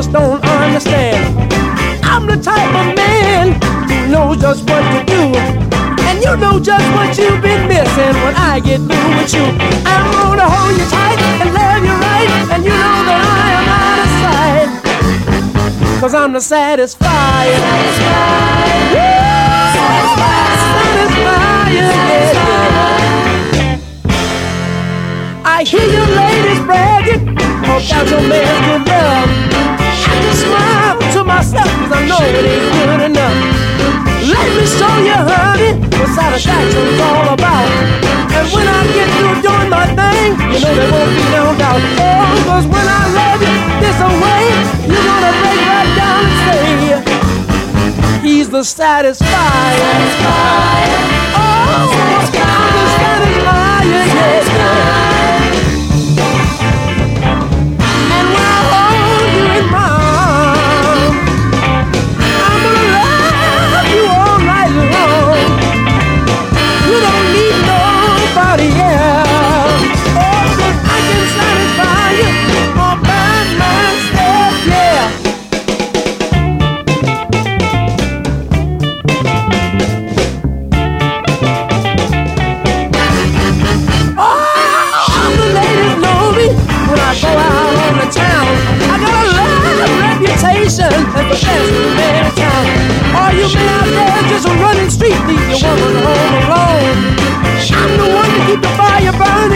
just don't understand. I'm the type of man who knows just what to do. And you know just what you've been missing when I get through with you. I'm gonna hold you tight and love you right, and you know that I am out of sight. Cause I'm the satisfier. Satisfier. I hear you ladies bragging about your man's good love. Myself cause I know it ain't good enough. Let me show you, honey, what satisfaction's all about. And when I get through doing my thing, you know there won't be no doubt. Oh, cause when I love you this away, you're gonna break right down and say, He's the satisfier. satisfier.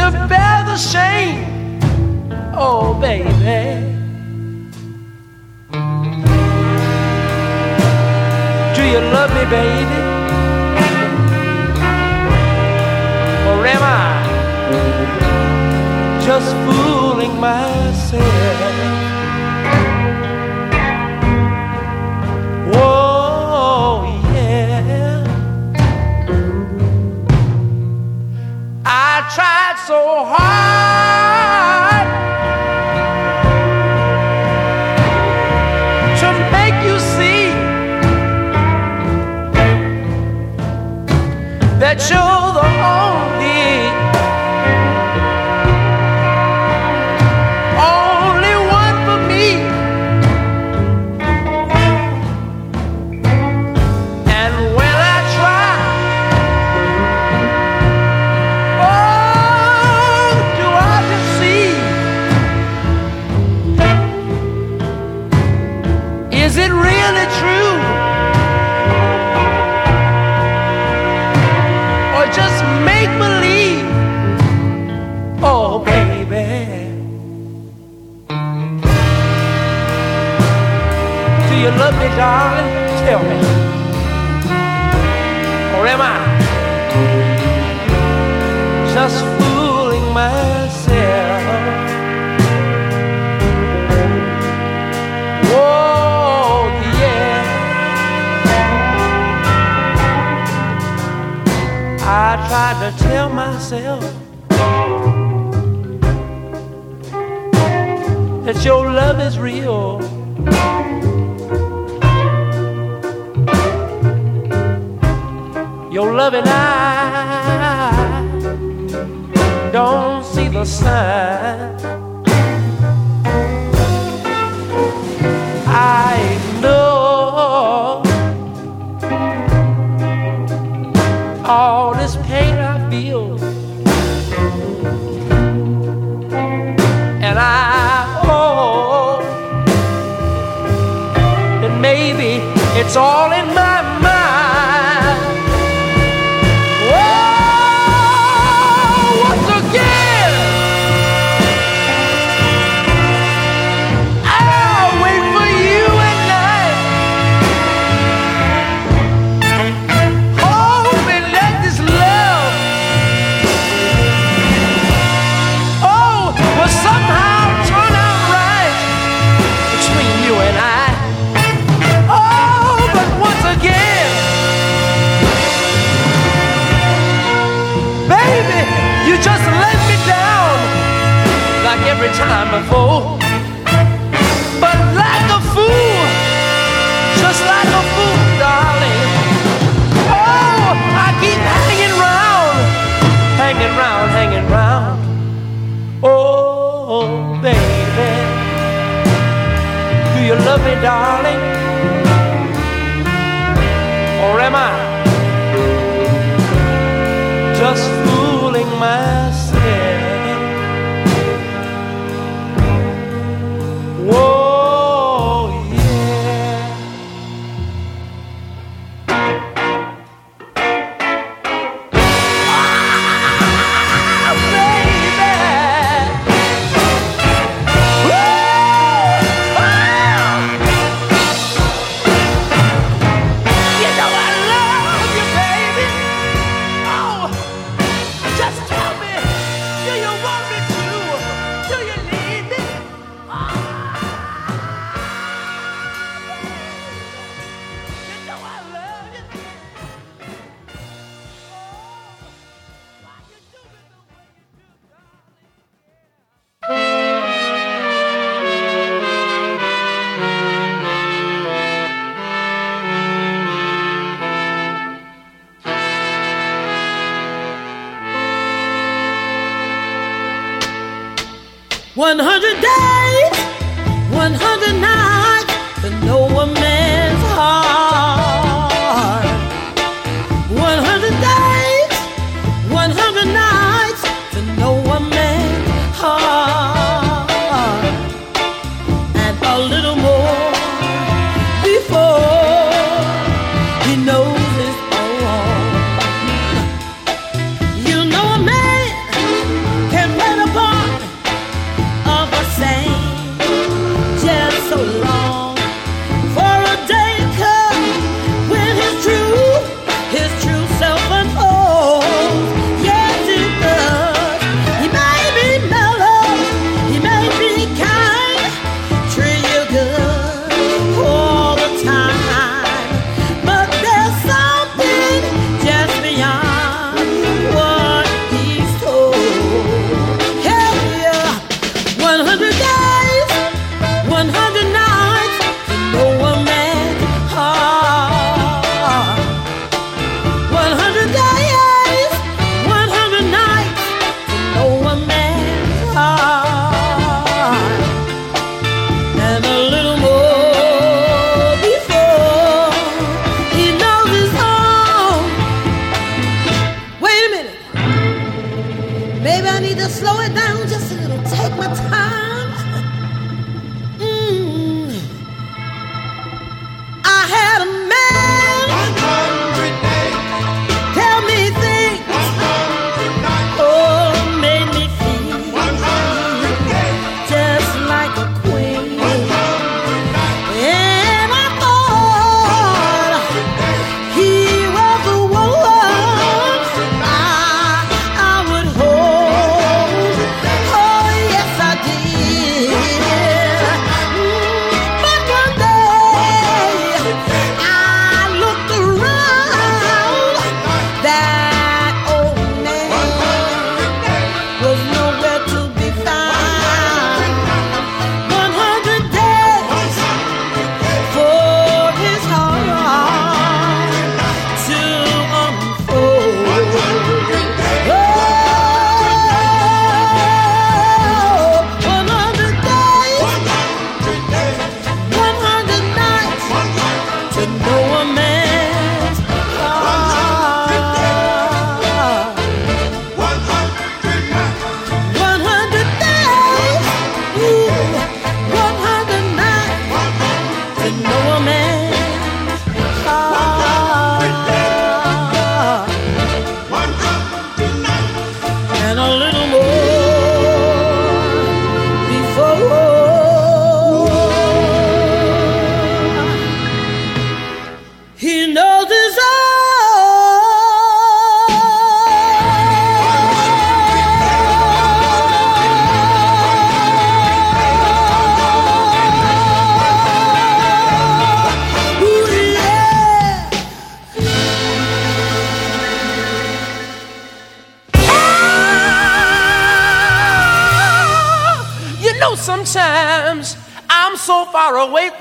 to bear the shame. Oh, baby. Do you love me, baby? Or am I just fooling myself? Myself that your love is real. Your loving eye don't see the sign. All in my every 100 days.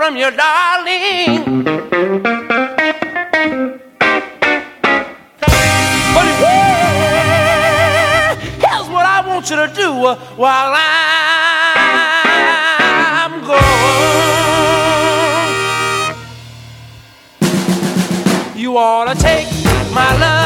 From your darling. But eh, here's what I want you to do uh, while I'm gone. You ought to take my love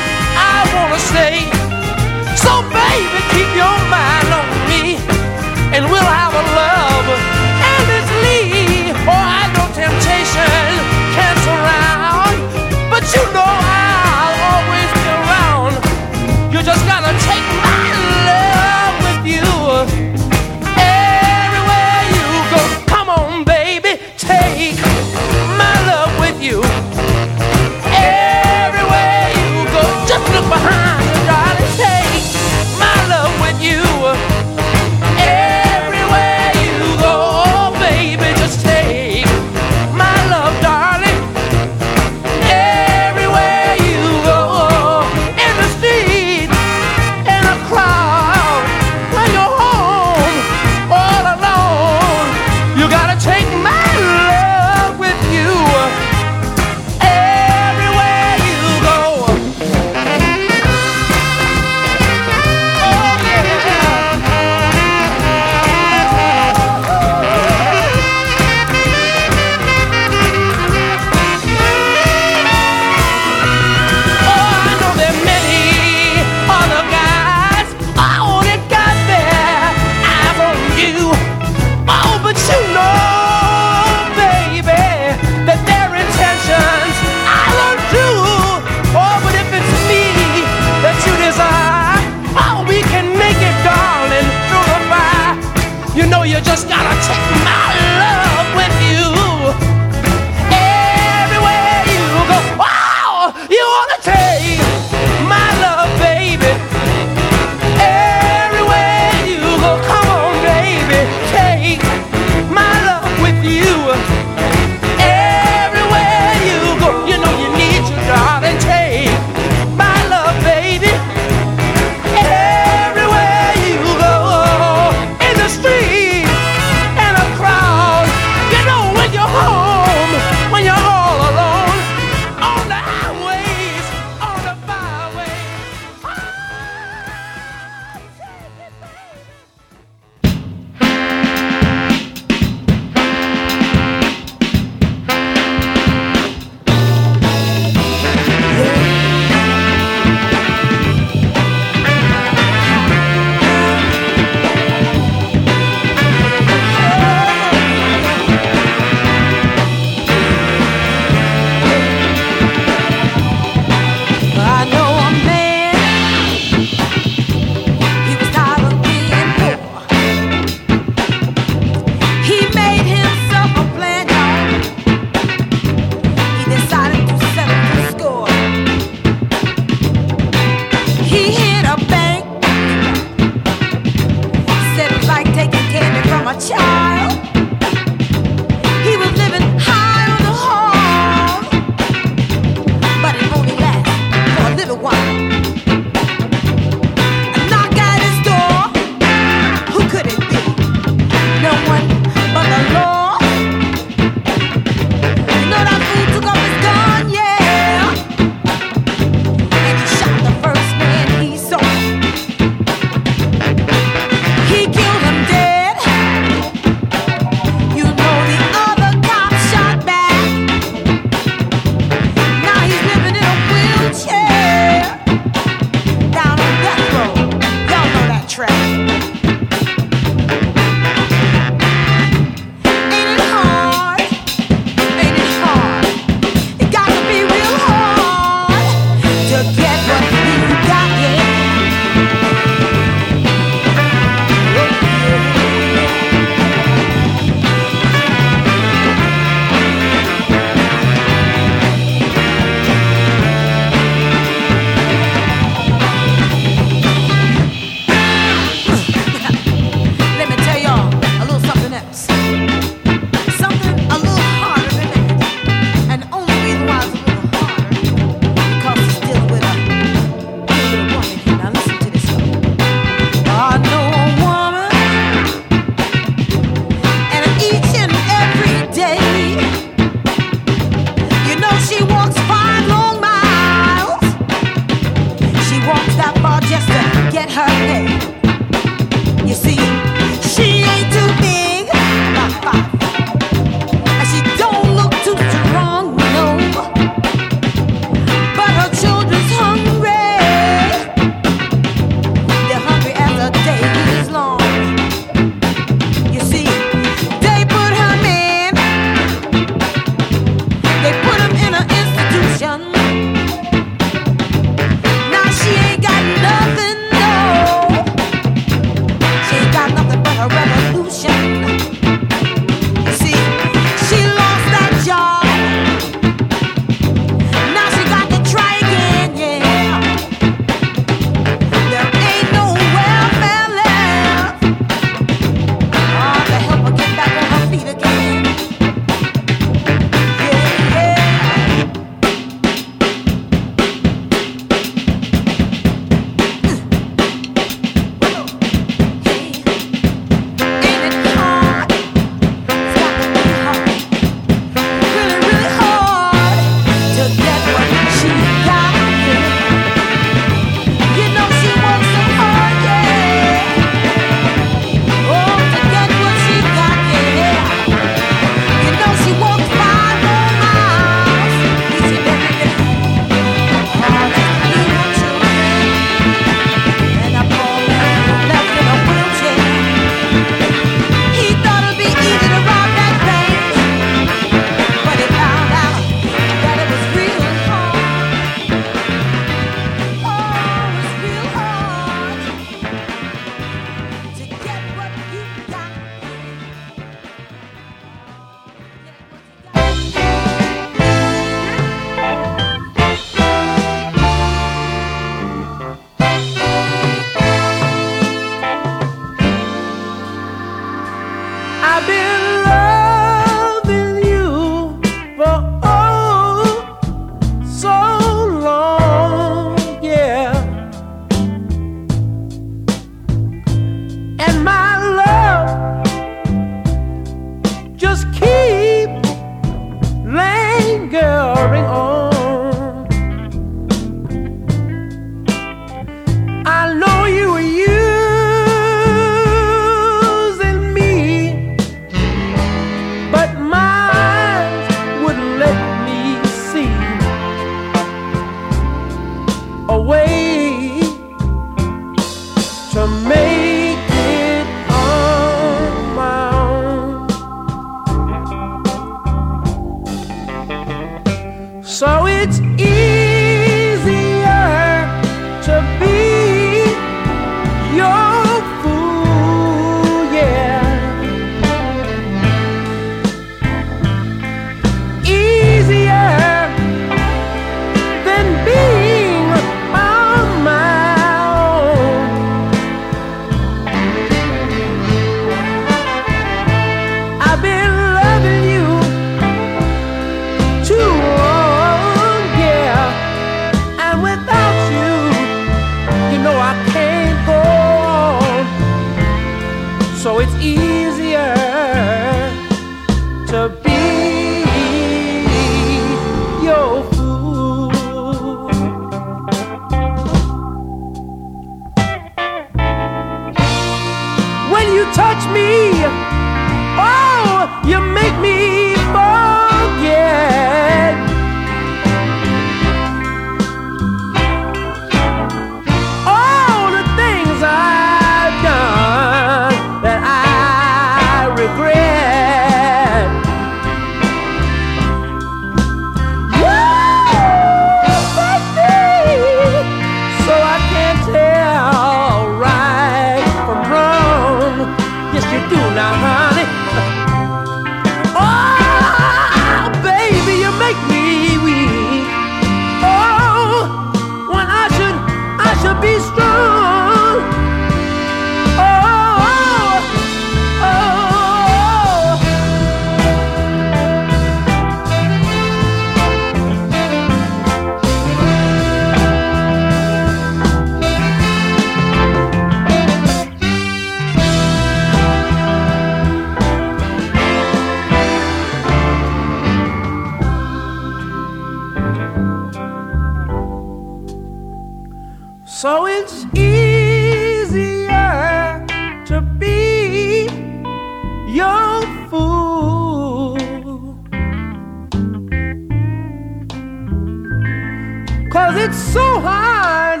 Cause it's so hard,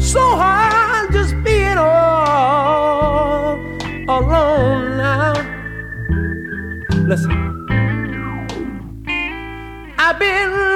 so hard just being all alone now. Listen, I've been